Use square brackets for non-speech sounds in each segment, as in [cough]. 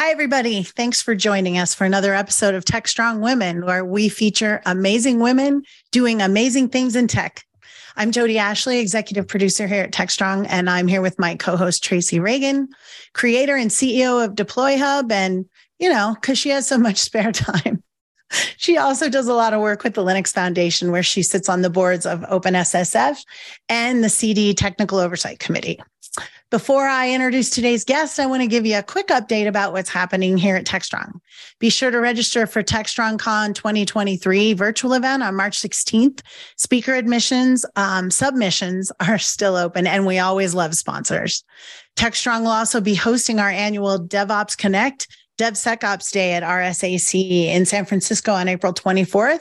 Hi, everybody. Thanks for joining us for another episode of Tech Strong Women, where we feature amazing women doing amazing things in tech. I'm Jodi Ashley, executive producer here at TechStrong, and I'm here with my co-host Tracy Ragan, creator and CEO of Deploy Hub, and you know, because she has so much [laughs] spare time. She also does a lot of work with the Linux Foundation, where she sits on the boards of OpenSSF and the CD Technical Oversight Committee. Before I introduce today's guest, I want to give you a quick update about what's happening here at TechStrong. Be sure to register for TechStrongCon 2023 virtual event on March 16th. Speaker admissions, um, submissions [laughs] are still open, and we always love sponsors. TechStrong will also be hosting our annual DevOps Connect DevSecOps Day at RSAC in San Francisco on April 24th.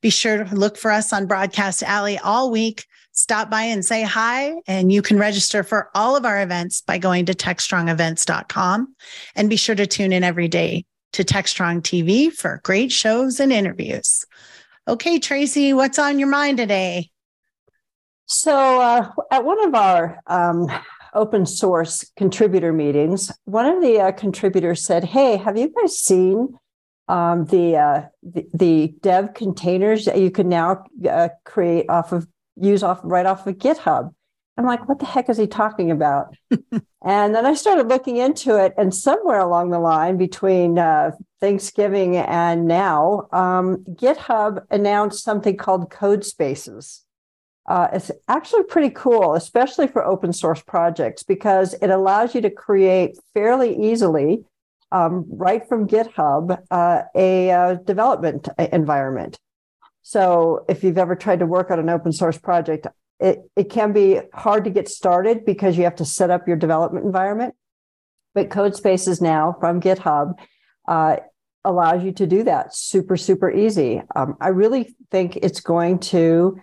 Be sure to look for us on Broadcast Alley all week stop by and say hi. And you can register for all of our events by going to techstrongevents.com and be sure to tune in every day to TechStrong TV for great shows and interviews. Okay, Tracy, what's on your mind today? So, uh, at one of our um, open source contributor meetings, one of the uh, contributors said, Hey, have you guys seen um, the, uh, the, the dev containers that you can now uh, create off of use off right off of GitHub. I'm like, what the heck is he talking about? [laughs] and then I started looking into it, and somewhere along the line between uh, Thanksgiving and now, um, GitHub announced something called Code Spaces. Uh, it's actually pretty cool, especially for open source projects, because it allows you to create fairly easily, um, right from GitHub, uh, a uh, development environment. So if you've ever tried to work on an open source project, it, it can be hard to get started because you have to set up your development environment. But CodeSpaces now from GitHub uh, allows you to do that super, super easy. Um, I really think it's going to,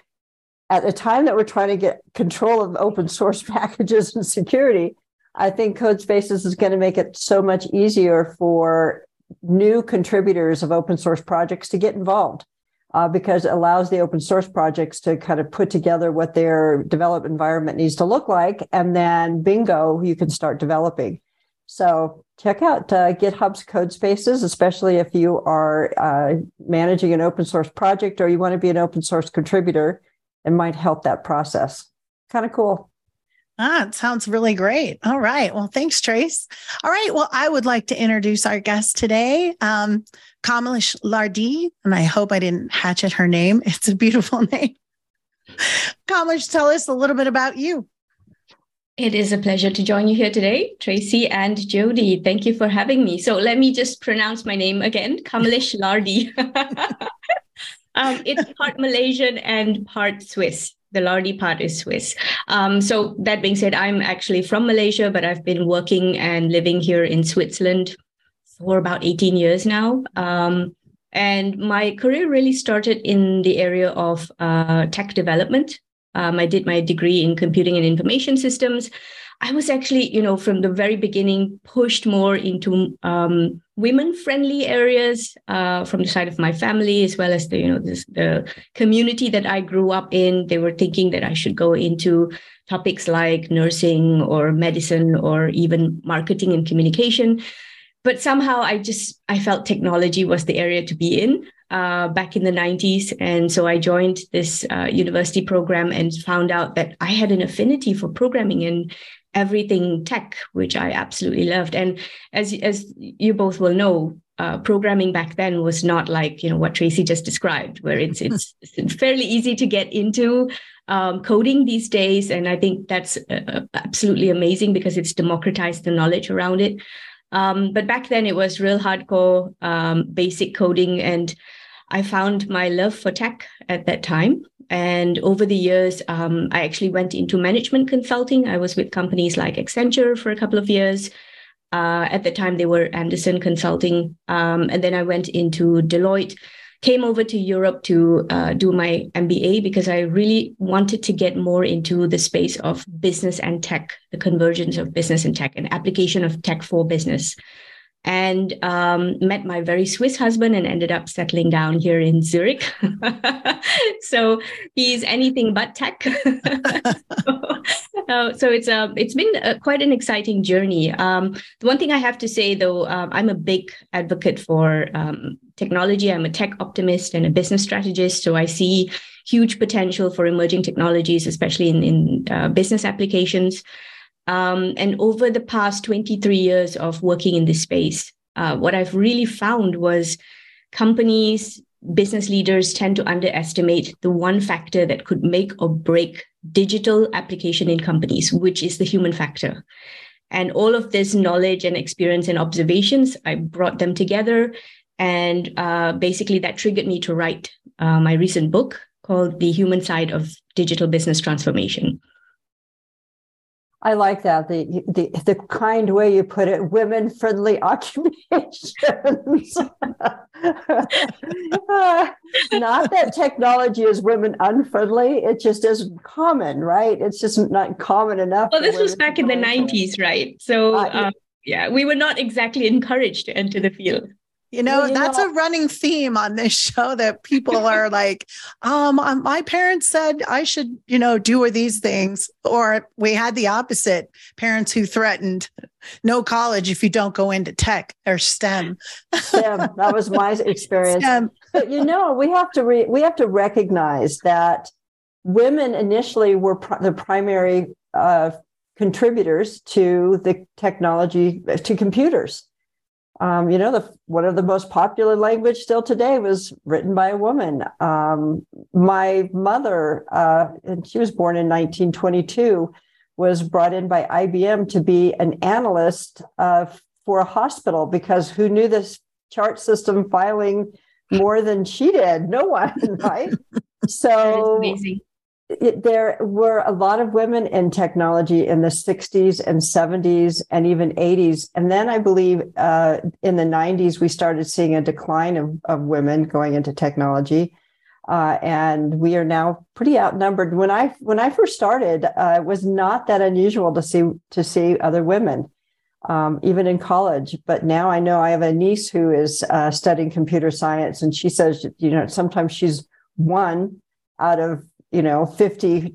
at the time that we're trying to get control of open source [laughs] packages and security, I think CodeSpaces is going to make it so much easier for new contributors of open source projects to get involved uh, because it allows the open source projects to kind of put together what their development environment needs to look like. And then bingo, you can start developing. So check out uh, GitHub's code spaces, especially if you are uh, managing an open source project or you want to be an open source contributor. It might help that process. Kind of cool. Ah, it sounds really great. All right. Well, thanks, Trace. All right. Well, I would like to introduce our guest today, um, Kamlesh Lardi, and I hope I didn't hatchet her name. [laughs] It's a beautiful [laughs] name. Kamales, tell us a little bit about you. It is a pleasure to join you here today, Tracy and Jodi. Thank you for having me. So let me just pronounce my name again, Kamales Lardi. [laughs] um, it's part Malaysian and part Swiss the Lardi part is Swiss. Um, so that being said, I'm actually from Malaysia, but I've been working and living here in Switzerland for about 18 years now. Um, and my career really started in the area of uh, tech development. Um, I did my degree in computing and information systems. I was actually, you know, from the very beginning pushed more into um, women-friendly areas uh, from the side of my family, as well as the, you know, this, the community that I grew up in. They were thinking that I should go into topics like nursing or medicine or even marketing and communication. But somehow I just I felt technology was the area to be in. Uh, back in the 90s. And so I joined this uh, university program and found out that I had an affinity for programming and everything tech, which I absolutely loved. And as as you both will know, uh, programming back then was not like you know what Tracy just described, where it's [laughs] it's, it's fairly easy to get into um, coding these days, and I think that's uh, uh, absolutely amazing because it's democratized the knowledge around it. Um, but back then, it was real hardcore um, basic coding, and I found my love for tech at that time. And over the years, um, I actually went into management consulting. I was with companies like Accenture for a couple of years. Uh, at the time, they were Andersen Consulting. Um, and then I went into Deloitte, came over to Europe to uh, do my MBA because I really wanted to get more into the space of business and tech, the convergence of business and tech, and application of tech for business and um, met my very Swiss husband and ended up settling down here in Zurich. [laughs] so he's anything but tech. [laughs] so, so it's uh, it's been quite an exciting journey. Um, the one thing I have to say, though, um, I'm a big advocate for um, technology. I'm a tech optimist and a business strategist, so I see huge potential for emerging technologies, especially in in uh, business applications. Um, and over the past 23 years of working in this space, uh, what I've really found was companies business leaders tend to underestimate the one factor that could make or break digital application in companies, which is the human factor. And all of this knowledge and experience and observations, I brought them together. And uh, basically, that triggered me to write uh, my recent book called The Human Side of Digital Business Transformation. I like that the the the kind way you put it. Women friendly [laughs] occupations. [laughs] not that technology is women unfriendly. It just isn't common, right? It's just not common enough. Well, this was back in the nineties, right? So uh, yeah. Um, yeah, we were not exactly encouraged to enter the field. You know, well, you that's know, a running theme on this [laughs] show that people are [laughs] like, um, um, my parents said I should, you know, do these things. Or we had the opposite parents who threatened no college if you don't go into tech or STEM. STEM. That was my [laughs] experience. STEM. But you know, we have to re- we have to recognize that women initially were pr- the primary uh, contributors to the technology to computers um, you know, the one of the most popular language still today was written by a woman. Um, my mother, uh, and she was born in 1922, was brought in by IBM to be an analyst uh, for a hospital because who knew this chart system filing more than she did? No one, [laughs] right? [laughs] so amazing it, there were a lot of women in technology in the 60s and 70s and even 80s. And then I believe uh, in the 90s, we started seeing a decline of, of women going into technology. Uh, and we are now pretty outnumbered. When I when I first started, uh, it was not that unusual to see to see other women, um, even in college. But now I know I have a niece who is uh, studying computer science, and she says, you know, sometimes she's one out of you know 50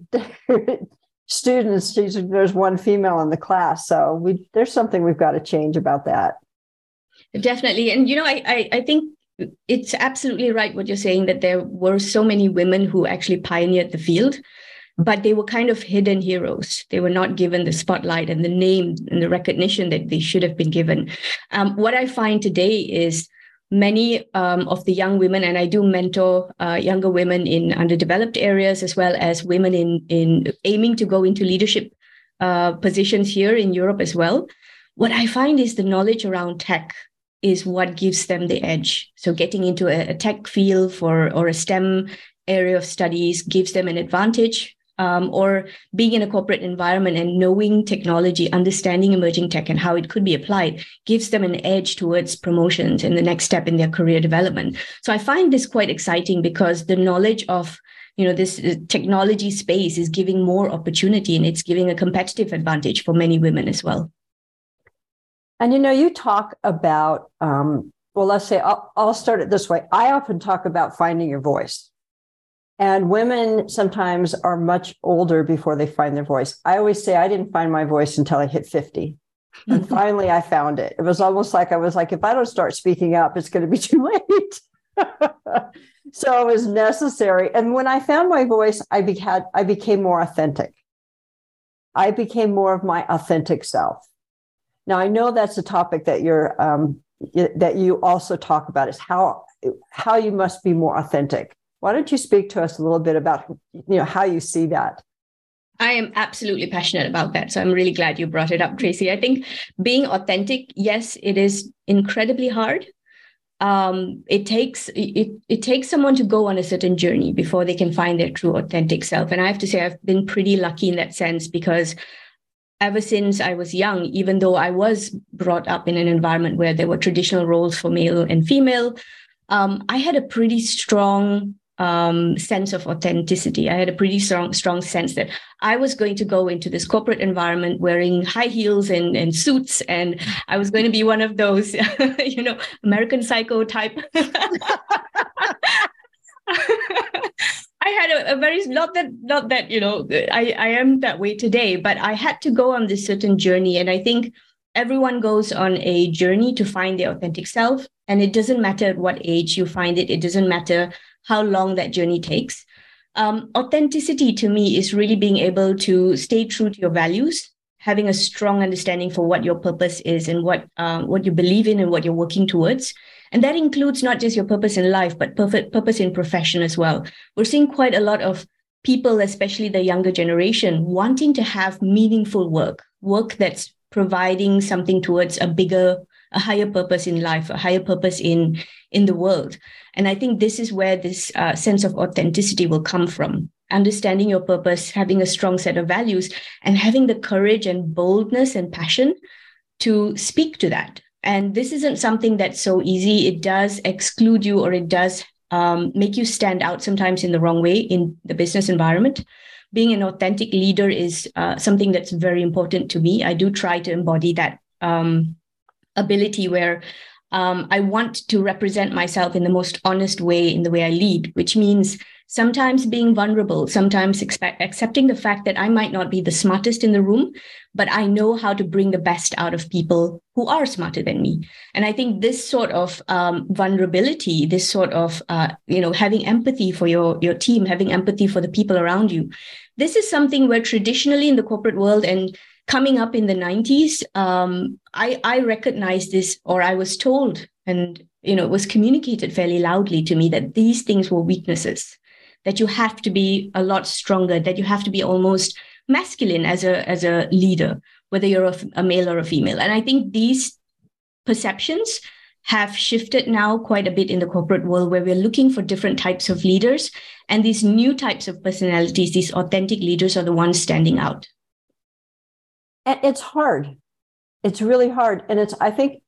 [laughs] students there's one female in the class so we there's something we've got to change about that definitely and you know I, I i, think it's absolutely right what you're saying that there were so many women who actually pioneered the field but they were kind of hidden heroes. They were not given the spotlight and the name and the recognition that they should have been given. Um, what I find today is many um, of the young women, and I do mentor uh, younger women in underdeveloped areas as well as women in in aiming to go into leadership uh, positions here in Europe as well. What I find is the knowledge around tech is what gives them the edge. So getting into a, a tech field for or a STEM area of studies gives them an advantage um, or being in a corporate environment and knowing technology, understanding emerging tech and how it could be applied gives them an edge towards promotions and the next step in their career development. So I find this quite exciting because the knowledge of you know this uh, technology space is giving more opportunity and it's giving a competitive advantage for many women as well. And you know, you talk about um, well, let's say I'll, I'll start it this way. I often talk about finding your voice and women sometimes are much older before they find their voice. I always say I didn't find my voice until I hit 50. And [laughs] finally I found it. It was almost like I was like, if I don't start speaking up, it's going to be [laughs] too late. [laughs] so it was necessary. And when I found my voice, I, became I became more authentic. I became more of my authentic self. Now I know that's a topic that you're um, that you also talk about is how how you must be more authentic why don't you speak to us a little bit about you know how you see that? I am absolutely passionate about that. So I'm really glad you brought it up, Tracy. I think being authentic, yes, it is incredibly hard. Um, it takes it it takes someone to go on a certain journey before they can find their true authentic self. And I have to say, I've been pretty lucky in that sense because ever since I was young, even though I was brought up in an environment where there were traditional roles for male and female, um, I had a pretty strong um, sense of authenticity. I had a pretty strong, strong sense that I was going to go into this corporate environment wearing high heels and, and suits, and I was going to be one of those, [laughs] you know, American Psycho type. [laughs] I had a, a, very not that not that you know I I am that way today, but I had to go on this certain journey, and I think everyone goes on a journey to find their authentic self, and it doesn't matter at what age you find it. It doesn't matter how long that journey takes. Um, authenticity to me is really being able to stay true to your values, having a strong understanding for what your purpose is and what um, what you believe in and what you're working towards and that includes not just your purpose in life, but perfect purpose in profession as well. We're seeing quite a lot of people, especially the younger generation, wanting to have meaningful work, work that's providing something towards a bigger, a higher purpose in life, a higher purpose in in the world. And I think this is where this uh, sense of authenticity will come from. Understanding your purpose, having a strong set of values, and having the courage and boldness and passion to speak to that and this isn't something that's so easy. It does exclude you or it does um, make you stand out sometimes in the wrong way in the business environment. Being an authentic leader is uh, something that's very important to me. I do try to embody that um, ability where um, I want to represent myself in the most honest way in the way I lead, which means sometimes being vulnerable, sometimes expect, accepting the fact that I might not be the smartest in the room, but I know how to bring the best out of people who are smarter than me. And I think this sort of um, vulnerability, this sort of uh, you know having empathy for your your team, having empathy for the people around you, this is something where traditionally in the corporate world and coming up in the 90s, um, I I recognized this, or I was told and you know it was communicated fairly loudly to me that these things were weaknesses that you have to be a lot stronger, that you have to be almost masculine as a as a leader, whether you're a, a male or a female. And I think these perceptions have shifted now quite a bit in the corporate world where we're looking for different types of leaders and these new types of personalities these authentic leaders are the ones standing out and it's hard it's really hard and it's i think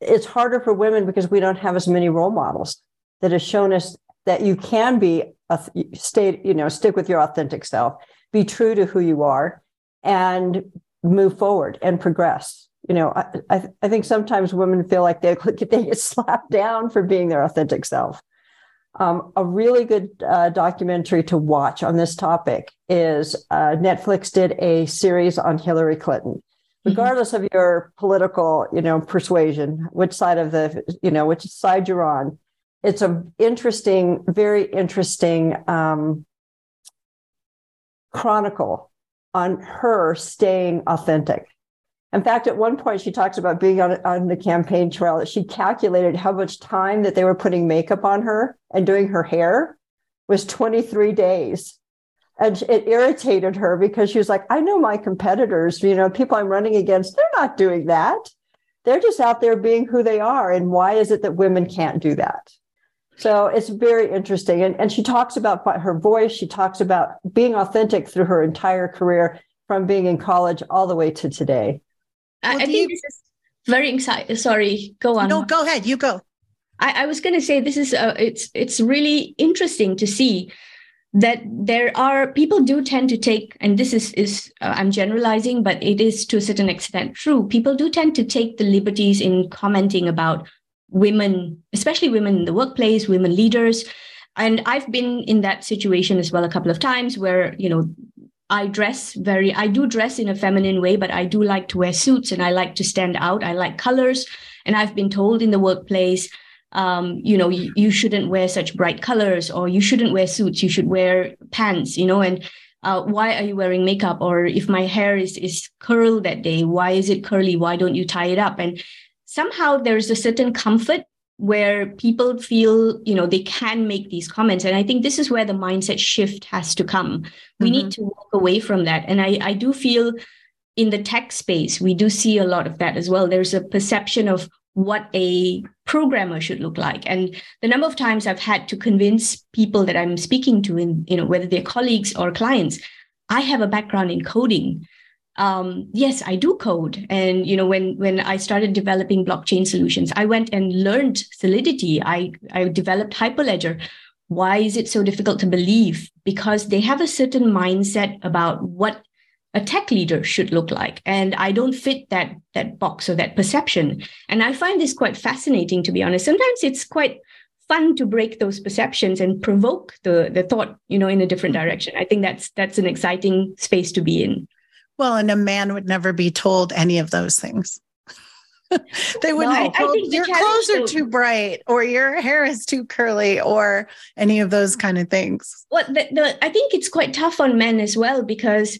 it's harder for women because we don't have as many role models that have shown us that you can be a stay, you know, stick with your authentic self, be true to who you are, and move forward and progress. You know, I, I, I think sometimes women feel like they, [laughs] they get slapped down for being their authentic self. Um, a really good uh, documentary to watch on this topic is uh, Netflix did a series on Hillary Clinton. Mm-hmm. Regardless mm-hmm. of your political, you know, persuasion, which side of the, you know, which side you're on, it's a interesting, very interesting um, chronicle on her staying authentic. In fact, at one point, she talks about being on, on the campaign trail that she calculated how much time that they were putting makeup on her and doing her hair was 23 days. And it irritated her because she was like, I know my competitors, you know, people I'm running against, they're not doing that. They're just out there being who they are. And why is it that women can't do that? So it's very interesting. And, and she talks about her voice. She talks about being authentic through her entire career from being in college all the way to today. I, I think you... this is very exciting. Sorry, go on. No, go ahead. You go. I, I was going to say this is uh, it's it's really interesting to see that there are people do tend to take and this is is uh, i'm generalizing but it is to a certain extent true people do tend to take the liberties in commenting about women, especially women in the workplace, women leaders. And I've been in that situation as well a couple of times where, you know, I dress very, I do dress in a feminine way, but I do like to wear suits and I like to stand out. I like colors. And I've been told in the workplace, um, you know, you, you shouldn't wear such bright colors or you shouldn't wear suits, you should wear pants, you know, and uh, why are you wearing makeup? Or if my hair is, is curled that day, why is it curly? Why don't you tie it up? And somehow there's a certain comfort where people feel you know they can make these comments. And i think this is where the mindset shift has to come. We mm-hmm. need to walk away from that. And i i do feel in the tech space we do see a lot of that as well. There's a perception of what a programmer should look like. And the number of times i've had to convince people that i'm speaking to in you know whether they're colleagues or clients i have a background in coding um, yes, I do code. And you know, when when I started developing blockchain solutions, I went and learned Solidity. I I developed Hyperledger. Why is it so difficult to believe? Because they have a certain mindset about what a tech leader should look like, and I don't fit that that box or that perception. And I find this quite fascinating, to be honest. Sometimes it's quite fun to break those perceptions and provoke the the thought you know in a different direction i think that's that's an exciting space to be in well and a man would never be told any of those things. [laughs] They wouldn't no, I, I your clothes are too bright or your hair is too curly or any of those kind of things. Well the, the, i think it's quite tough on men as well because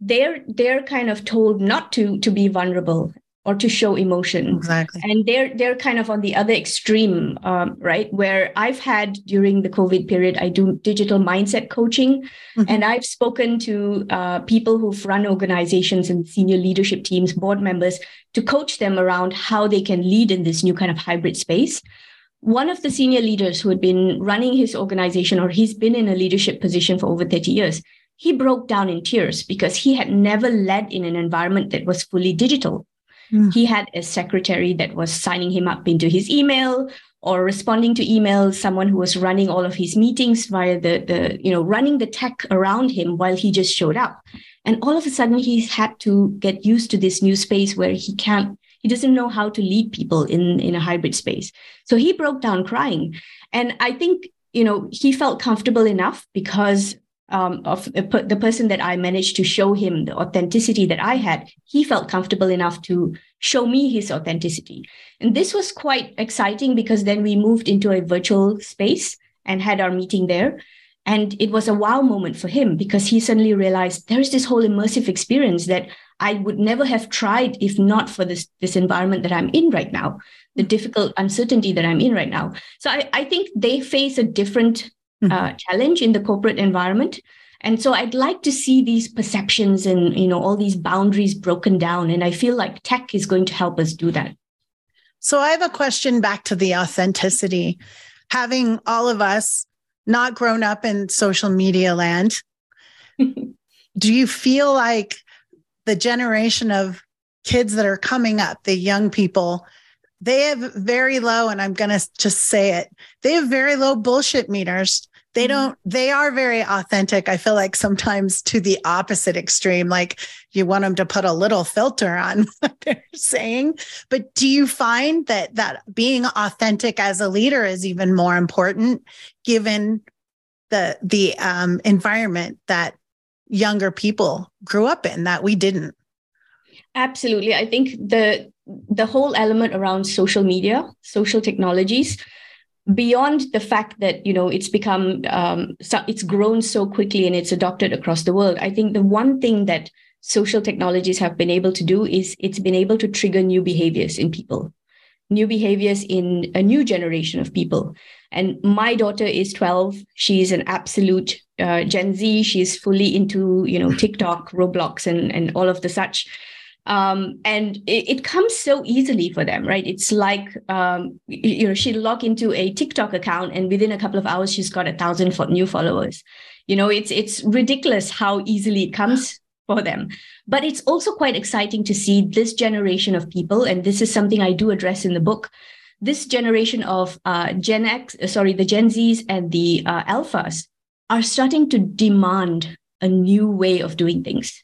they're they're kind of told not to to be vulnerable or to show emotion. Exactly. And they're they're kind of on the other extreme um, right? Where i've had during the covid period i do digital mindset coaching. Mm-hmm. and i've spoken to uh, people who've run organizations and senior leadership teams board members to coach them around how they can lead in this new kind of hybrid space. One of the senior leaders who had been running his organization or he's been in a leadership position for over 30 years he broke down in tears because he had never led in an environment that was fully digital Mm. He had a secretary that was signing him up into his email or responding to emails, someone who was running all of his meetings via the, the, you know, running the tech around him while he just showed up. And all of a sudden he's had to get used to this new space where he can't, he doesn't know how to lead people in, in a hybrid space. So he broke down crying. And I think, you know, he felt comfortable enough because um, of the person that I managed to show him the authenticity that I had, he felt comfortable enough to show me his authenticity. And this was quite exciting because then we moved into a virtual space and had our meeting there. And it was a wow moment for him because he suddenly realized there's this whole immersive experience that I would never have tried if not for this, this environment that I'm in right now, the difficult uncertainty that I'm in right now. So I, I think they face a different mm-hmm. uh, challenge in the corporate environment. And so i'd like to see these perceptions and you know all these boundaries broken down. And i feel like tech is going to help us do that. So i have a question back to the authenticity. Having all of us not grown up in social media land [laughs] do you feel like the generation of kids that are coming up the young people they have very low and i'm going to just say it they have very low bullshit meters they mm-hmm. don't they are very authentic i feel like sometimes to the opposite extreme like you want them to put a little filter on [laughs] what they're saying. But do you find that that being authentic as a leader is even more important given the the um, environment that younger people grew up in that we didn't? Absolutely. I think the the whole element around social media, social technologies, beyond the fact that you know it's become um, so it's grown so quickly and it's adopted across the world, I think the one thing that social technologies have been able to do is it's been able to trigger new behaviors in people new behaviors in a new generation of people. And my daughter is 12 she's an absolute uh, gen z she's fully into you know tiktok roblox and and all of the such um, and it, it, comes so easily for them right? It's like um, you know she log into a tiktok account and within a couple of hours she's got a thousand new followers. You know it's it's ridiculous how easily it comes for them. But it's also quite exciting to see this generation of people and this is something i do address in the book this generation of uh, gen x uh, sorry the gen z's and the uh, alphas are starting to demand a new way of doing things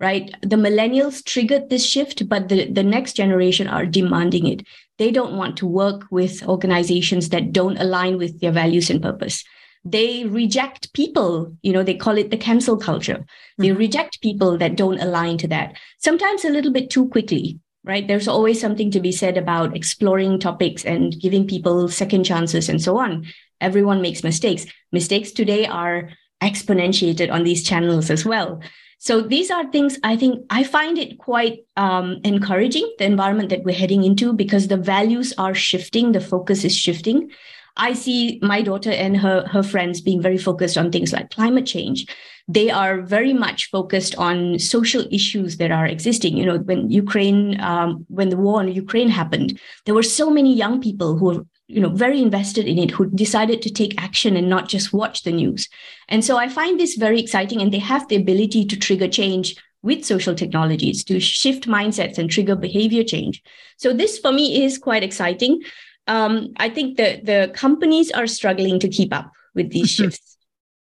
right? The millennials triggered this shift, but the, the next generation are demanding it. They don't want to work with organizations that don't align with their values and purpose. They reject people, you know, they call it the cancel culture. Mm-hmm. They reject people that don't align to that, sometimes a little bit too quickly, right? There's always something to be said about exploring topics and giving people second chances and so on. Everyone makes mistakes. Mistakes today are exponentiated on these channels as well. So these are things I think I find it quite um, encouraging, the environment that we're heading into, because the values are shifting, the focus is shifting. I see my daughter and her, her friends being very focused on things like climate change. They are very much focused on social issues that are existing. You know, when Ukraine, um, when the war in Ukraine happened, there were so many young people who you know very invested in it who decided to take action and not just watch the news. And so i find this very exciting and they have the ability to trigger change with social technologies to shift mindsets and trigger behavior change. So this for me is quite exciting. Um, i think that the companies are struggling to keep up with these mm-hmm. shifts.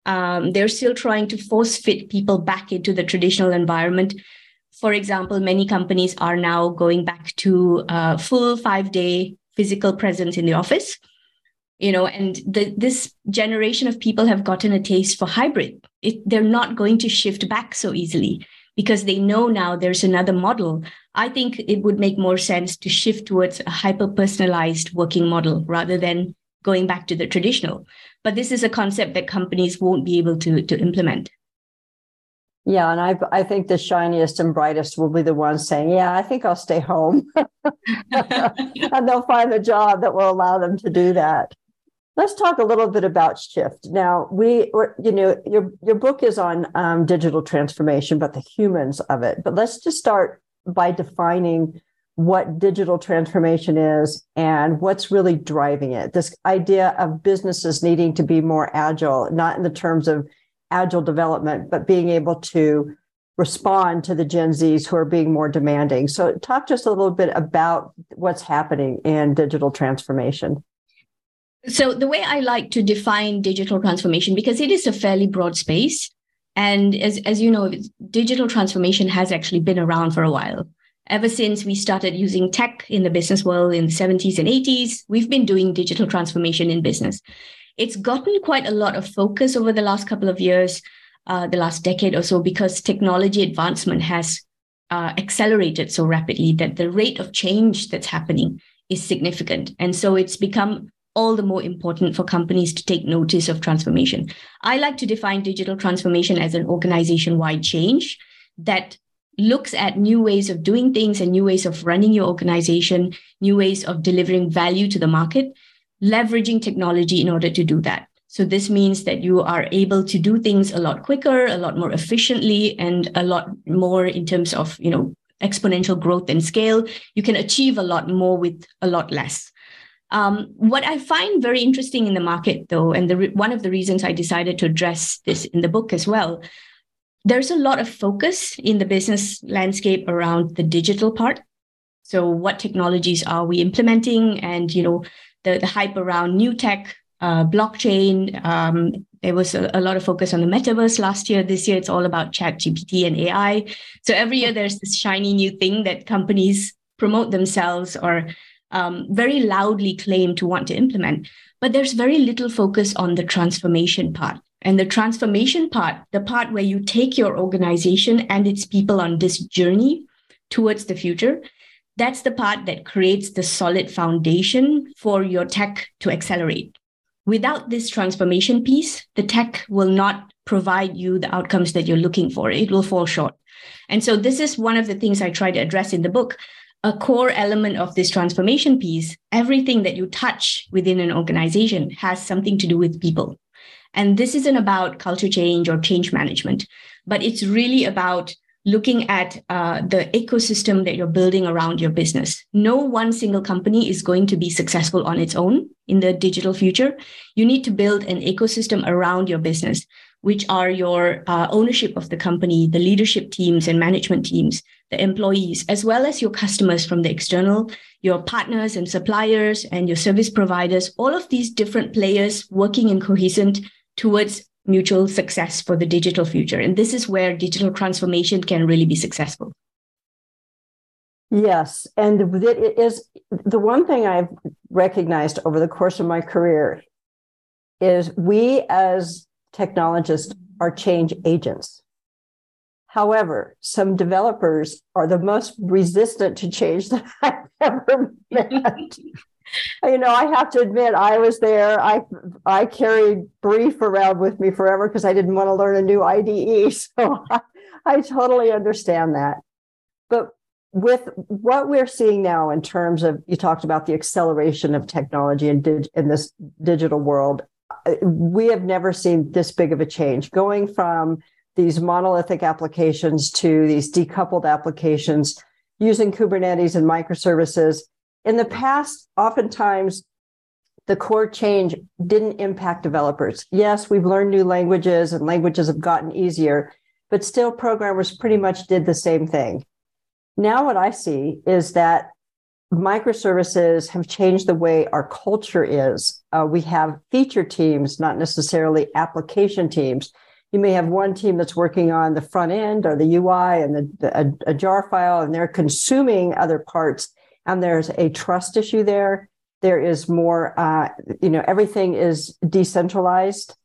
Um, they're still trying to force fit people back into the traditional environment. For example many companies are now going back to a full five day physical presence in the office. you know and the, this generation of people have gotten a taste for hybrid. It, they're not going to shift back so easily because they know now there's another model. I think it would make more sense to shift towards a hyper personalized working model rather than going back to the traditional. But this is a concept that companies won't be able to, to implement yeah, and I I think the shiniest and brightest will be the ones saying, "Yeah, I think I'll stay home," [laughs] and they'll find a job that will allow them to do that. Let's talk a little bit about shift. Now, we, you know, your your book is on um, digital transformation, but the humans of it. But let's just start by defining what digital transformation is and what's really driving it. This idea of businesses needing to be more agile, not in the terms of agile development, but being able to respond to the Gen Zs who are being more demanding. So, talk just a little bit about what's happening in digital transformation. So, the way I like to define digital transformation, because it is a fairly broad space. And as, as you know, digital transformation has actually been around for a while. Ever since we started using tech in the business world in the 70s and 80s, we've been doing digital transformation in business it's gotten quite a lot of focus over the last couple of years, uh, the last decade or so, because technology advancement has uh, accelerated so rapidly that the rate of change that's happening is significant. And so it's become all the more important for companies to take notice of transformation. I like to define digital transformation as an organization wide change that looks at new ways of doing things and new ways of running your organization, new ways of delivering value to the market leveraging technology in order to do that. So this means that you are able to do things a lot quicker, a lot more efficiently, and a lot more in terms of, you know, exponential growth and scale. You can achieve a lot more with a lot less. Um, what I find very interesting in the market, though, and the, one of the reasons I decided to address this in the book as well, there's a lot of focus in the business landscape around the digital part. So, what technologies are we implementing, and you know, the, the hype around new tech, uh, blockchain. Um, there was a, a, lot of focus on the metaverse last year. This year, it's all about chat GPT and AI. So every year, there's this shiny new thing that companies promote themselves or um, very loudly claim to want to implement. But there's very little focus on the transformation part. And the transformation part, the part where you take your organization and its people on this journey towards the future, that's the part that creates the solid foundation for your tech to accelerate. Without this transformation piece, the tech will not provide you the outcomes that you're looking for. It will fall short. And so, this is one of the things I try to address in the book. A core element of this transformation piece, everything that you touch within an organization has something to do with people. And this isn't about culture change or change management, but it's really about looking at uh, the ecosystem that you're building around your business. No one single company is going to be successful on its own in the digital future. You need to build an ecosystem around your business, which are your uh, ownership of the company, the leadership teams and management teams, the employees, as well as your customers from the external, your partners and suppliers and your service providers, all of these different players working in cohesion towards mutual success for the digital future. And this is where digital transformation can really be successful. Yes. And it is the one thing I've recognized over the course of my career is we as technologists are change agents. However, some developers are the most resistant to change that I've ever met. [laughs] [laughs] you know, I have to admit, I was there. I I carried Brief around with me forever because I didn't want to learn a new IDE. [laughs] So I, I totally understand that. But with what we're seeing now in terms of you talked about the acceleration of technology in, dig, in this digital world, uh, we have never seen this big of a change going from these monolithic applications to these decoupled applications using Kubernetes and microservices in the past, oftentimes the core change didn't impact developers. Yes, we've learned new languages and languages have gotten easier, but still programmers pretty much did the same thing. Now, what I see is that microservices have changed the way our culture is. Uh, we have feature teams, not necessarily application teams. You may have one team that's working on the front end or the UI and the, the a, a jar file, and they're consuming other parts and there's a trust issue there. there is more, uh, you know, everything is decentralized.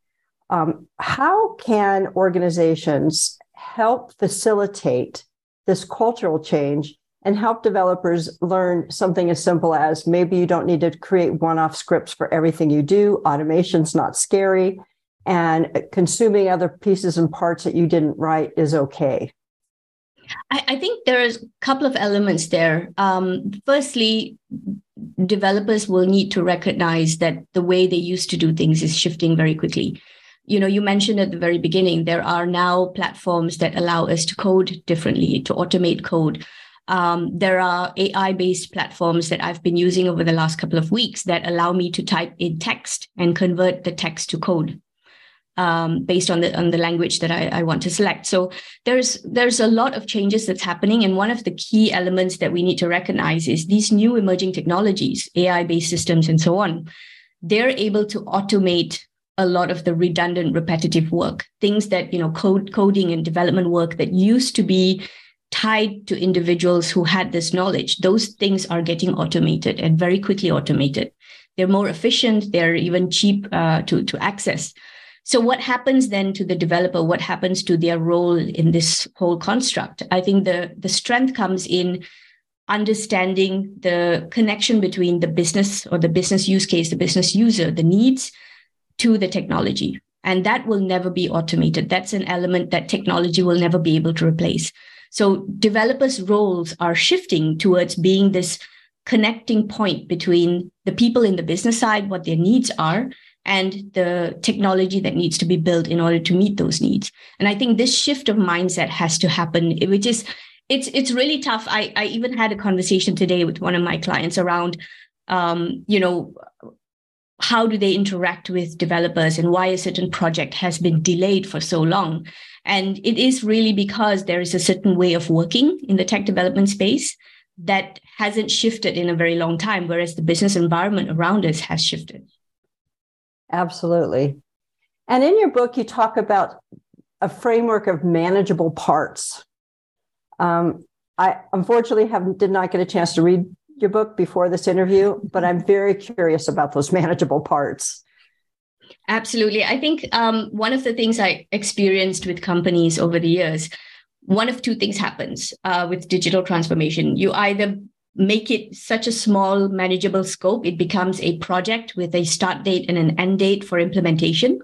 Um, how can organizations help facilitate this cultural change and help developers learn something as simple as maybe you don't need to create one off scripts for everything you do. Automation's not scary, and consuming other pieces and parts that you didn't write is okay. I, I think there's a couple of elements there. Um, firstly, developers will need to recognize that the way they used to do things is shifting very quickly. You know, you mentioned at the very beginning, there are now platforms that allow us to code differently, to automate code. Um, there are AI based platforms that I've been using over the last couple of weeks that allow me to type in text and convert the text to code um, based on the on the language that I, I, want to select. So there's there's a lot of changes that's happening, and one of the key elements that we need to recognize is these new emerging technologies, AI based systems, and so on. They're able to automate a lot of the redundant, repetitive work, things that you know code coding and development work that used to be tied to individuals who had this knowledge. Those things are getting automated and very quickly automated. They're more efficient. They're even cheap uh, to to access. So, what happens then to the developer? What happens to their role in this whole construct? I think the, the strength comes in understanding the connection between the business or the business use case, the business user, the needs to the technology. And that will never be automated. That's an element that technology will never be able to replace. So, developers' roles are shifting towards being this connecting point between the people in the business side, what their needs are, and the technology that needs to be built in order to meet those needs. And I think this shift of mindset has to happen, which is it's it's really tough. I, I even had a conversation today with one of my clients around um, you know, how do they interact with developers and why a certain project has been delayed for so long. And it is really because there is a certain way of working in the tech development space that hasn't shifted in a very long time, whereas the business environment around us has shifted. Absolutely. And in your book, you talk about a framework of manageable parts. Um, I unfortunately have did not get a chance to read your book before this interview, but I'm very curious about those [laughs] manageable parts. Absolutely. I think um, one of the things I experienced with companies over the years, one of two things happens uh, with digital transformation. You either make it such a small, manageable scope, it becomes a project with a start date and an end date for implementation.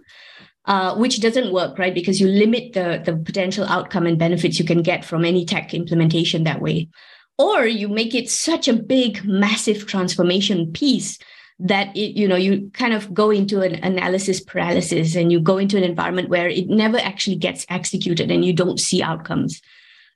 Uh, which doesn't work, right? Because you limit the, the potential outcome and benefits you can get from any tech implementation that way. Or you make it such a big, massive transformation piece that it, you know you kind of go into an analysis paralysis and you go into an environment where it never actually gets executed and you don't see outcomes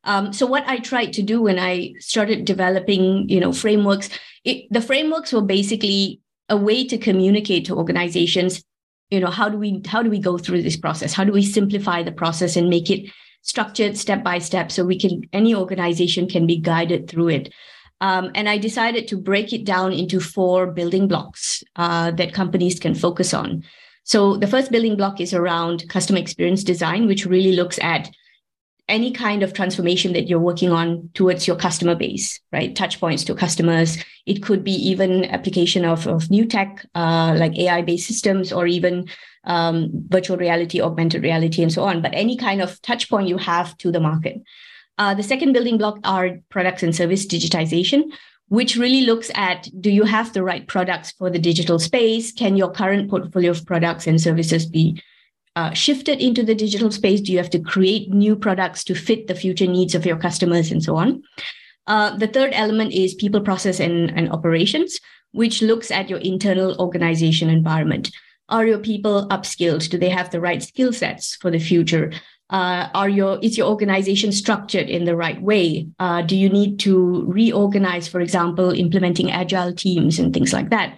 um, so what I tried to do when I started developing, you know, frameworks, it, the frameworks were basically a way to communicate to organizations, you know, how do we how do we go through this process? How do we simplify the process and make it structured step by step so we can any organization can be guided through it. Um, and I decided to break it down into four building blocks uh, that companies can focus on. So the first building block is around customer experience design, which really looks at any kind of transformation that you're working on towards your customer base, right? Touch points to customers. It could be even application of, of new tech, uh, like AI based systems, or even um, virtual reality, augmented reality, and so on. But any kind of touch point you have to the market. Uh, the second building block are products and service digitization, which really looks at do you have the right products for the digital space? Can your current portfolio of products and services be uh, shifted into the digital space? Do you have to create new products to fit the future needs of your customers and so on? Uh, the third element is people, process, and, and operations, which looks at your internal organization environment. Are your people upskilled? Do they have the right skill sets for the future? Uh, are your is your organization structured in the right way? Uh, do you need to reorganize, for example, implementing agile teams and things like that?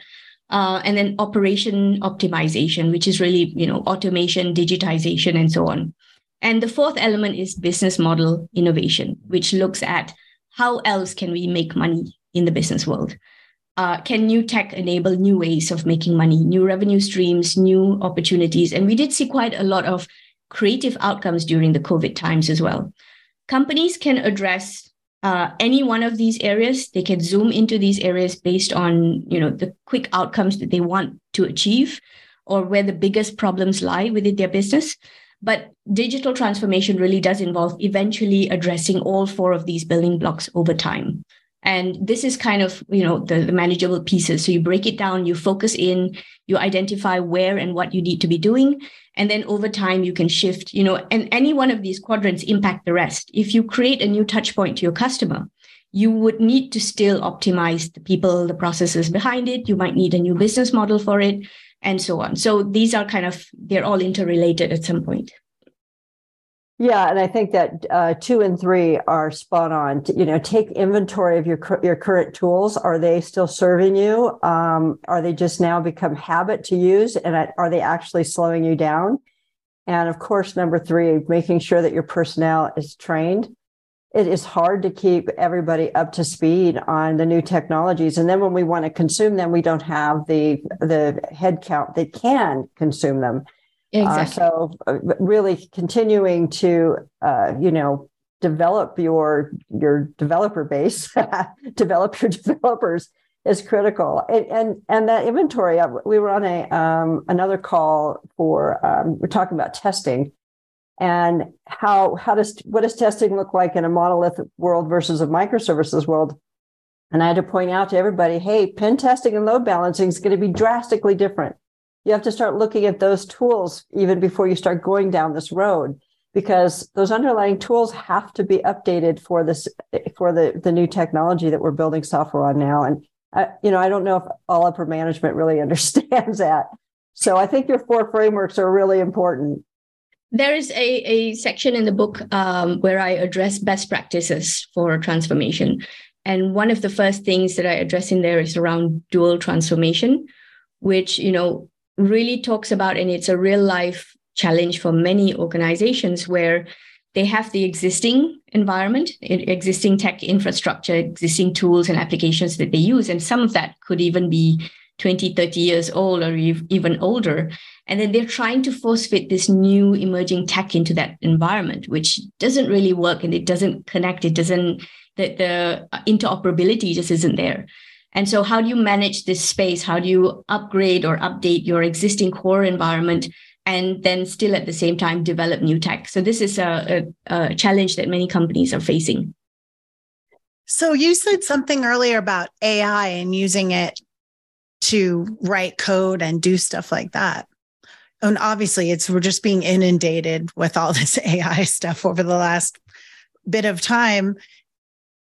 Uh, and then operation optimization, which is really you know automation, digitization, and so on. And the fourth element is business model innovation, which looks at how else can we make money in the business world. Uh, can new tech enable new ways of making money, new revenue streams, new opportunities? And we did see quite a lot of creative outcomes during the COVID times as well. Companies can address uh, any one of these areas. They can zoom into these areas based on you know the quick outcomes that they want to achieve, or where the biggest problems lie within their business. But digital transformation really does involve eventually addressing all four of these building blocks over time. And this is kind of, you know, the, the, manageable pieces. So you break it down, you focus in, you identify where and what you need to be doing. And then over time, you can shift, you know, and any one of these quadrants impact the rest. If you create a new touch point to your customer, you would need to still optimize the people, the processes behind it. You might need a new business model for it and so on. So these are kind of, they're all interrelated at some point. Yeah, and I think that uh, two and three are spot on. You know, take inventory of your your current tools. Are they still serving you? Um, are they just now become habit to use, and are they actually slowing you down? And of course, number three, making sure that your personnel is trained. It is hard to keep everybody up to speed on the new technologies, and then when we want to consume them, we don't have the the headcount that can consume them. Exactly. Uh, so uh, really continuing to, uh, you know, develop your your developer base, [laughs] develop your [laughs] developers is critical. And and, and that inventory, uh, we were on a um, another call for um, we're talking about testing and how how does what does testing look like in a monolithic world versus a microservices world. And I had to point out to everybody, hey, pen testing and load balancing is going to be drastically different you have to start looking at those tools even before you start going down this road because those underlying tools have to be updated for this for the the new technology that we're building software on now. And I, you know i don't know if all upper management really [laughs] understands that. So i think your four frameworks are really important. There is a, a section in the book um, where i address best practices for transformation. And one of the first things that i address in there is around dual transformation which you know really talks about, and it's a real life challenge for many organizations where they have the existing environment, existing tech infrastructure, existing tools and applications that they use. And some of that could even be 20, 30 years old or even older. And then they're trying to force fit this new emerging tech into that environment, which doesn't really work and it doesn't connect. It doesn't, the, the uh, interoperability just isn't there. And so, how do you manage this space? How do you upgrade or update your existing core environment and then still at the same time develop new tech? So, this is a, a, a challenge that many companies are facing. So, you said something earlier about AI and using it to write code and do stuff like that. And obviously, it's we're just being inundated with all this [laughs] AI stuff over the last bit of time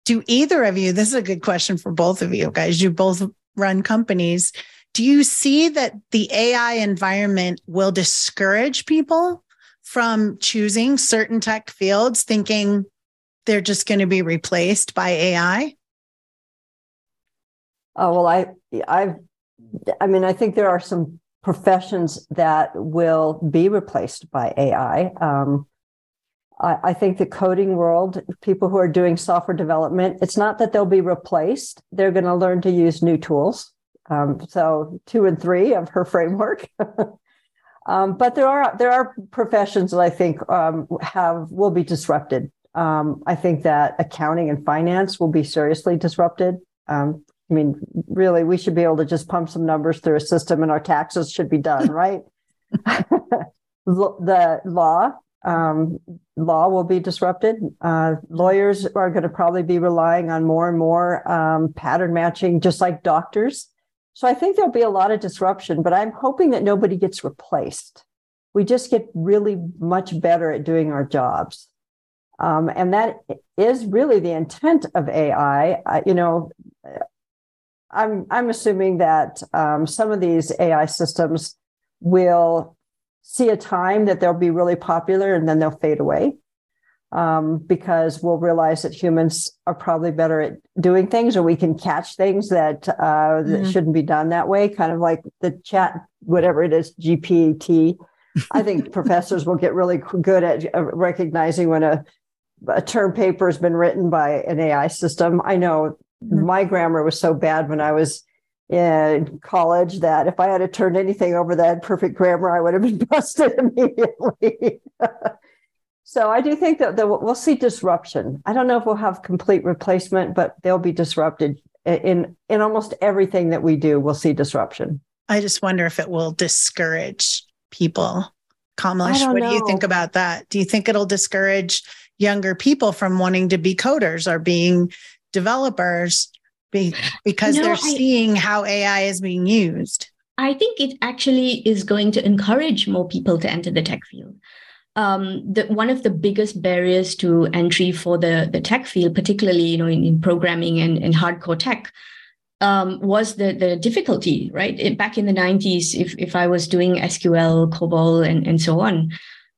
do either of you, this is a good question for both of you guys, you both run companies. Do you see that the AI environment will discourage people from choosing certain tech fields, thinking they're just going to be replaced by AI? Oh, well, I, I've, I mean, I think there are some professions that will be replaced by AI. Um, I, I think the coding world, people who are doing software development, it's not that they'll be replaced. They're going to learn to use new tools. Um, so two and three of her [laughs] framework. [laughs] um, but there are there are professions that I think um, have will be disrupted. Um, I think that accounting and finance will be seriously disrupted. Um, I mean, really, we should be able to just pump some numbers through a system, and our taxes should be done, [laughs] right? the law um, law will be disrupted. Uh, lawyers are going to probably be relying on more and more um, pattern matching, just like doctors. So I think there'll be a lot of disruption, but I'm hoping that nobody gets replaced. We just get really much better at doing our jobs. Um, and that is really the intent of AI. Uh, you know, I'm I'm assuming that um, some of these AI systems will see a time that they'll be really popular and then they'll fade away um, because we'll realize that humans are probably better at doing things or we can catch things that, uh, mm-hmm. that shouldn't be done that way, kind of like the chat, whatever it is, GPT. I think [laughs] professors will get really good at uh, recognizing when a, a term paper has been written by an AI system. I know mm-hmm. my grammar was so bad when I was in college that if I had to turn anything over that perfect grammar, I would have been [laughs] busted immediately. [laughs] So I do think that, that we'll see disruption. I don't know if we'll have complete replacement, but they'll be disrupted in in almost everything that we do. We'll see disruption. I just wonder if it will discourage people. Kamales, what know. do you think about that? Do you think it'll discourage younger people from wanting to be coders or being developers be, because no, they're I, seeing how AI is being used? I think it actually is going to encourage more people to enter the tech field. Um, the, one of the biggest barriers to entry for the, the tech field, particularly you know in, in programming and, and hardcore tech, um, was the the difficulty. Right it, back in the nineties, if if I was doing SQL, COBOL, and and so on,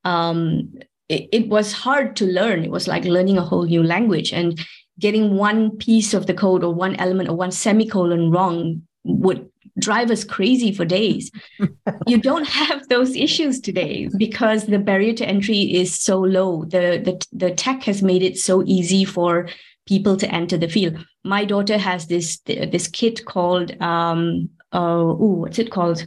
um, it, it was hard to learn. It was like learning a whole new language, and getting one piece of the code or one element or one semicolon wrong would drive us crazy for days. [laughs] you don't have those issues today because the barrier to entry is so low. The, the, the tech has made it so easy for people to enter the field. My daughter has this this kit called um uh, ooh, what's it called?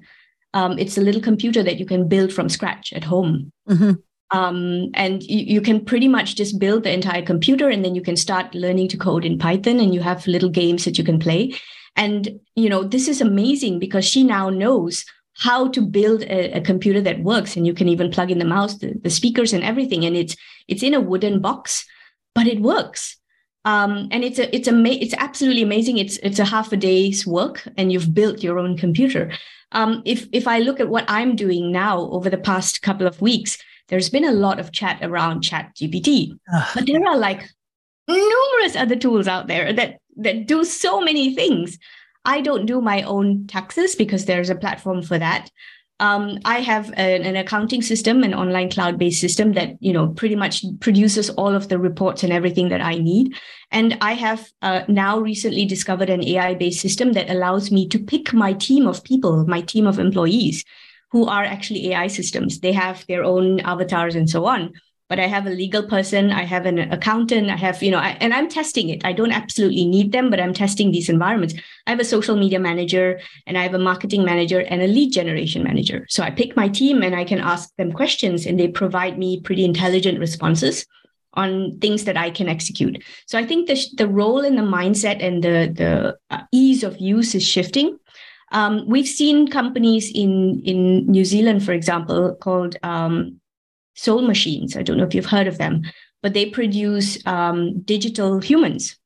Um, it's a little computer that you can build from scratch at home. Mm-hmm. Um, and you, you, can pretty much just build the entire computer and then you can start learning to code in Python and you have little games that you can play. And, you know, this is amazing because she now knows how to build a, a, computer that works and you can even plug in the mouse the, the, speakers and everything. And it's it's in a wooden box but it works. Um, and it's a it's a it's absolutely amazing. It's it's a half a day's work and you've built your own computer. Um, if if i look at what i'm doing now over the past couple of weeks there's been a lot of chat around chat gpt but there are like numerous other tools out there that that do so many things. I don't do my own taxes because there's a platform for that. Um, I have an, an, accounting system, an online cloud-based system that you know pretty much produces all of the reports and everything that I need. And I have uh, now recently discovered an AI-based system that allows me to pick my team of people, my team of employees, who are actually AI systems. They have their own avatars and so on but I have a legal person, I have an accountant, I have, you know, I, and I'm testing it. I don't absolutely need them, but I'm testing these environments. I have a social media manager and I have a marketing manager and a lead generation manager. So I pick my team and I can ask them questions and they provide me pretty intelligent responses on things that I can execute. So I think the, the role and the mindset and the, the uh, ease of use is shifting. Um, we've seen companies in, in New Zealand, for example, called um, Soul Machines. I don't know if you've heard of them, but they produce um, digital humans,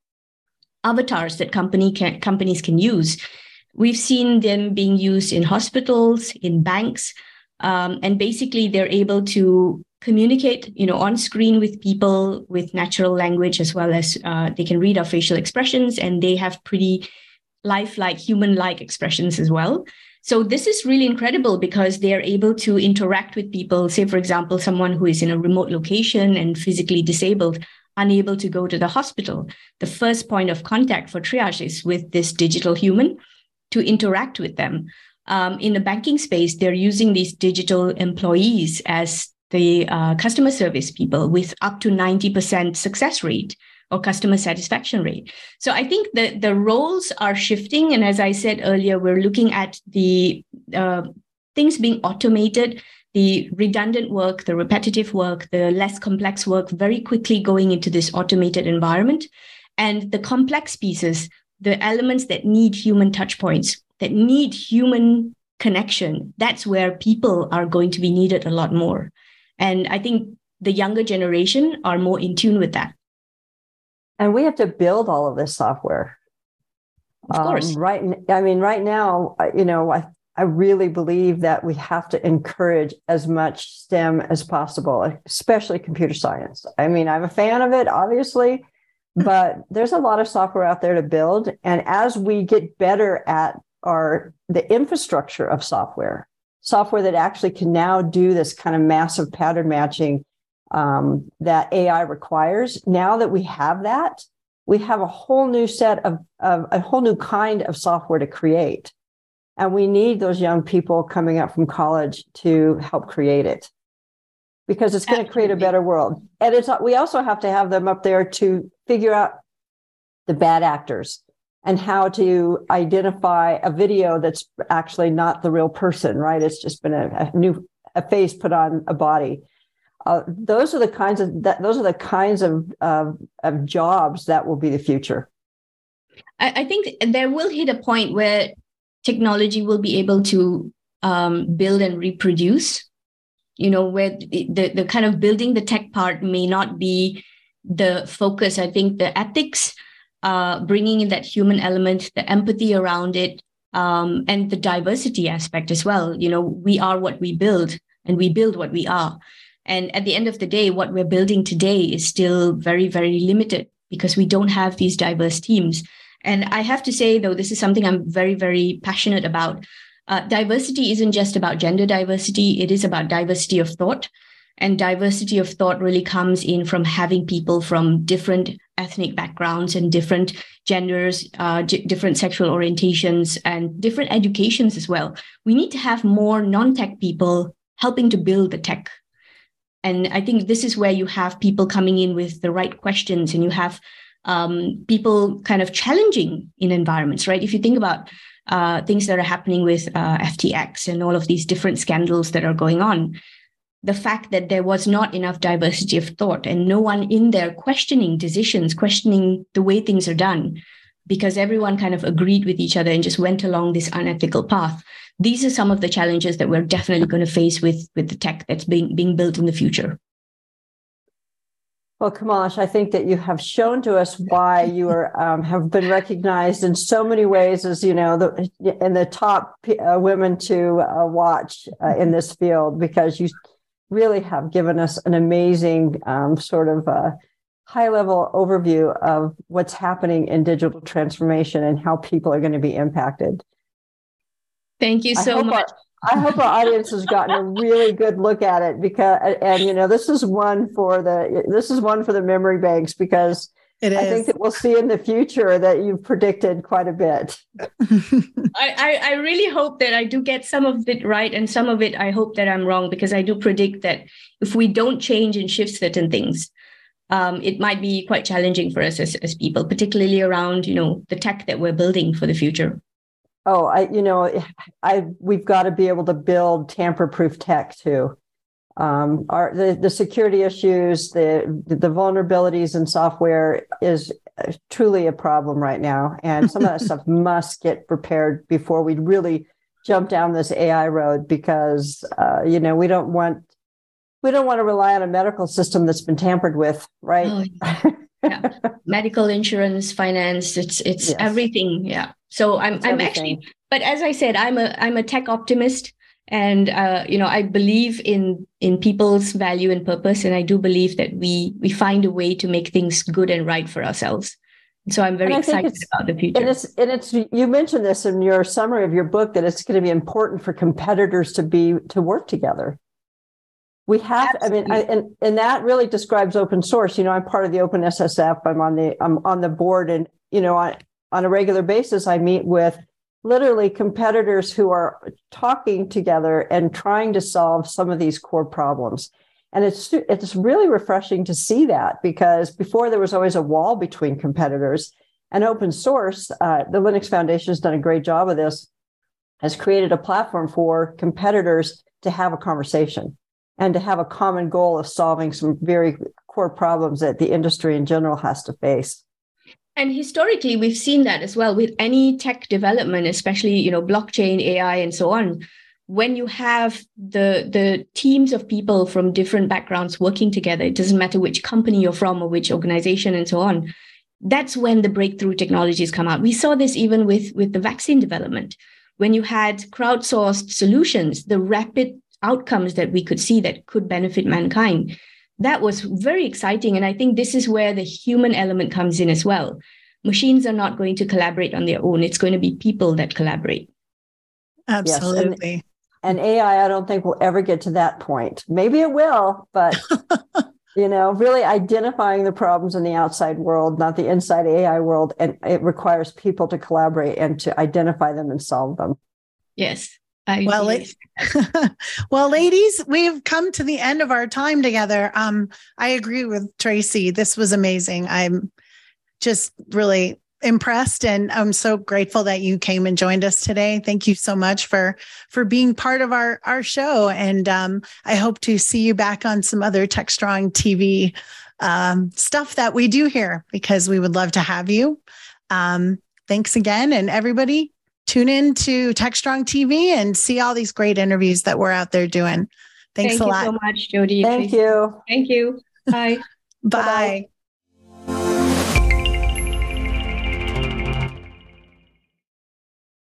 avatars that company can, companies can use. We've seen them being used in hospitals, in banks, um, and basically they're able to communicate, you know, on screen with people with natural language as well as uh, they can read our facial expressions, and they have pretty lifelike, human-like expressions as well. So this is really incredible because they are able to interact with people. Say, for example, someone who is in a remote location and physically disabled, unable to go to the hospital. The first point of contact for triage is with this digital human to interact with them. Um, in the banking space, they're using these digital employees as the uh, customer service people with up to 90% success rate or customer satisfaction rate. So I think that the roles are shifting. And as I said earlier, we're looking at the uh, things being automated, the redundant work, the repetitive work, the less complex work very quickly going into this automated environment. And the complex pieces, the elements that need human touch points, that need human connection, that's where people are going to be needed a lot more. And I think the younger generation are more in tune with that and we have to build all of this software. Of course. Um, right. I mean, right now, you know, I, I really believe that we have to encourage as much STEM as possible, especially computer science. I mean, I'm a fan of it, obviously, [laughs] but there's a lot of software out there to build. And as we get better at our the infrastructure of software, software that actually can now do this kind of massive pattern matching um, that AI requires. Now that we have that, we have a whole new set of, of a whole new kind of software to create. And we need those young people coming up from college to help create it because it's going to create a better world. And it's we also have to have them up there to figure out the bad actors and how to identify a video that's actually not the real person, right? It's just been a, a new a face put on a body uh, those are the kinds of that those are the kinds of uh, of jobs that will be the future. I, I, think there will hit a point where technology will be able to um, build and reproduce you know where the, the kind of building the tech part may not be the focus. I think the ethics uh, bringing in that human element the empathy around it um, and the diversity aspect as well. You know we are what we build and we build what we are and at the end of the day what we're building today is still very very limited because we don't have these diverse teams and i have to say though this is something i'm very very passionate about uh, diversity isn't just about gender diversity, it is about diversity of thought. And diversity of thought really comes in from having people from different ethnic backgrounds and different genders, uh, d- different sexual orientations, and different educations as well. We need to have more non tech people helping to build the tech. And I think this is where you have people coming in with the right questions and you have um, people kind of challenging in environments, right? If you think about uh, things that are happening with uh, FTX and all of these different scandals that are going on. The fact that there was not enough diversity of thought and no one in there questioning decisions, questioning the way things are done, because everyone kind of agreed with each other and just went along this unethical path. These are some of the challenges that we're definitely going to face with, with the tech that's being, being built in the future. Well, Kamales, I think that you have shown to us why you are um, have been recognized in so many ways as you know the in the top uh, women to uh, watch uh, in this field because you really have given us an amazing um, sort of uh, high level overview of what's happening in digital transformation and how people are going to be impacted. Thank you so much. Our, I hope our audience has gotten a really good look at it because, and you know, this is one for the this is one for the memory banks because I think that we'll see in the future that you've predicted quite a bit. [laughs] I, I, I really hope that I do get some of it right, and some of it I hope that I'm wrong because I do predict that if we don't change and shift certain things, um, it might be quite challenging for us as, as people, particularly around you know the tech that we're building for the future oh i you know i we've got to be able to build tamper proof tech too. Um, our the, the security issues the the vulnerabilities in software is truly a problem right now. And some of that stuff [laughs] must get prepared before we really jump down this ai road because uh, you know we don't want we don't want to rely on a medical system that's been tampered with right? Oh, yeah. [laughs] medical insurance finance it's it's yes. everything yeah. So i'm it's i'm everything. actually but as i said i'm a i'm a tech optimist and uh, you know i believe in in people's value and purpose and i do believe that we we find a way to make things good and right for ourselves. So i'm very excited about the future. and it's and it's you mentioned this in your summary of your book that it's going to be important for competitors to be to work together we have Absolutely. i mean I, and and that really describes open source. You know i'm part of the open ssf i'm on the i'm on the board and you know on, on a regular basis i meet with literally competitors who are talking together and trying to solve some of these core problems. And it's it's really refreshing to see that because before there was always a wall between competitors and open source uh, the linux foundation has done a great job of this has created a platform for competitors to have a conversation and to have a common goal of solving some very core problems that the industry in general has to face. And historically we've seen that as well with any tech development especially you know blockchain ai and so on. When you have the the teams of people from different backgrounds working together it doesn't matter which company you're from or which organization and so on that's when the breakthrough technologies come out. We saw this even with with the vaccine development. When you had crowdsourced solutions the rapid outcomes that we could see that could benefit mankind. That was very exciting. And I think this is where the human element comes in as well. Machines are not going to collaborate on their own, it's going to be people that collaborate. Absolutely. Yes, and, and AI, I don't think will ever get to that point. Maybe it will, but [laughs] you know, really identifying the problems in the outside world, not the inside AI world. And it requires people to collaborate and to identify them and solve them. Yes. I well, [laughs] well, ladies, we've come to the end of our time together. Um, I agree with Tracy. This was amazing. I'm just really impressed and I'm so grateful that you came and joined us today. Thank you so much for for being part of our our show and um, I hope to see you back on some other Tech Strong TV um, stuff that we do here because we would love to have you. Um, thanks again and everybody tune in to Tech Strong TV and see all these great interviews that we're out there doing. Thanks Thank a lot. Thank you so much, Jodi. Thank you. Thank you. Bye. [laughs] Bye. Bye-bye.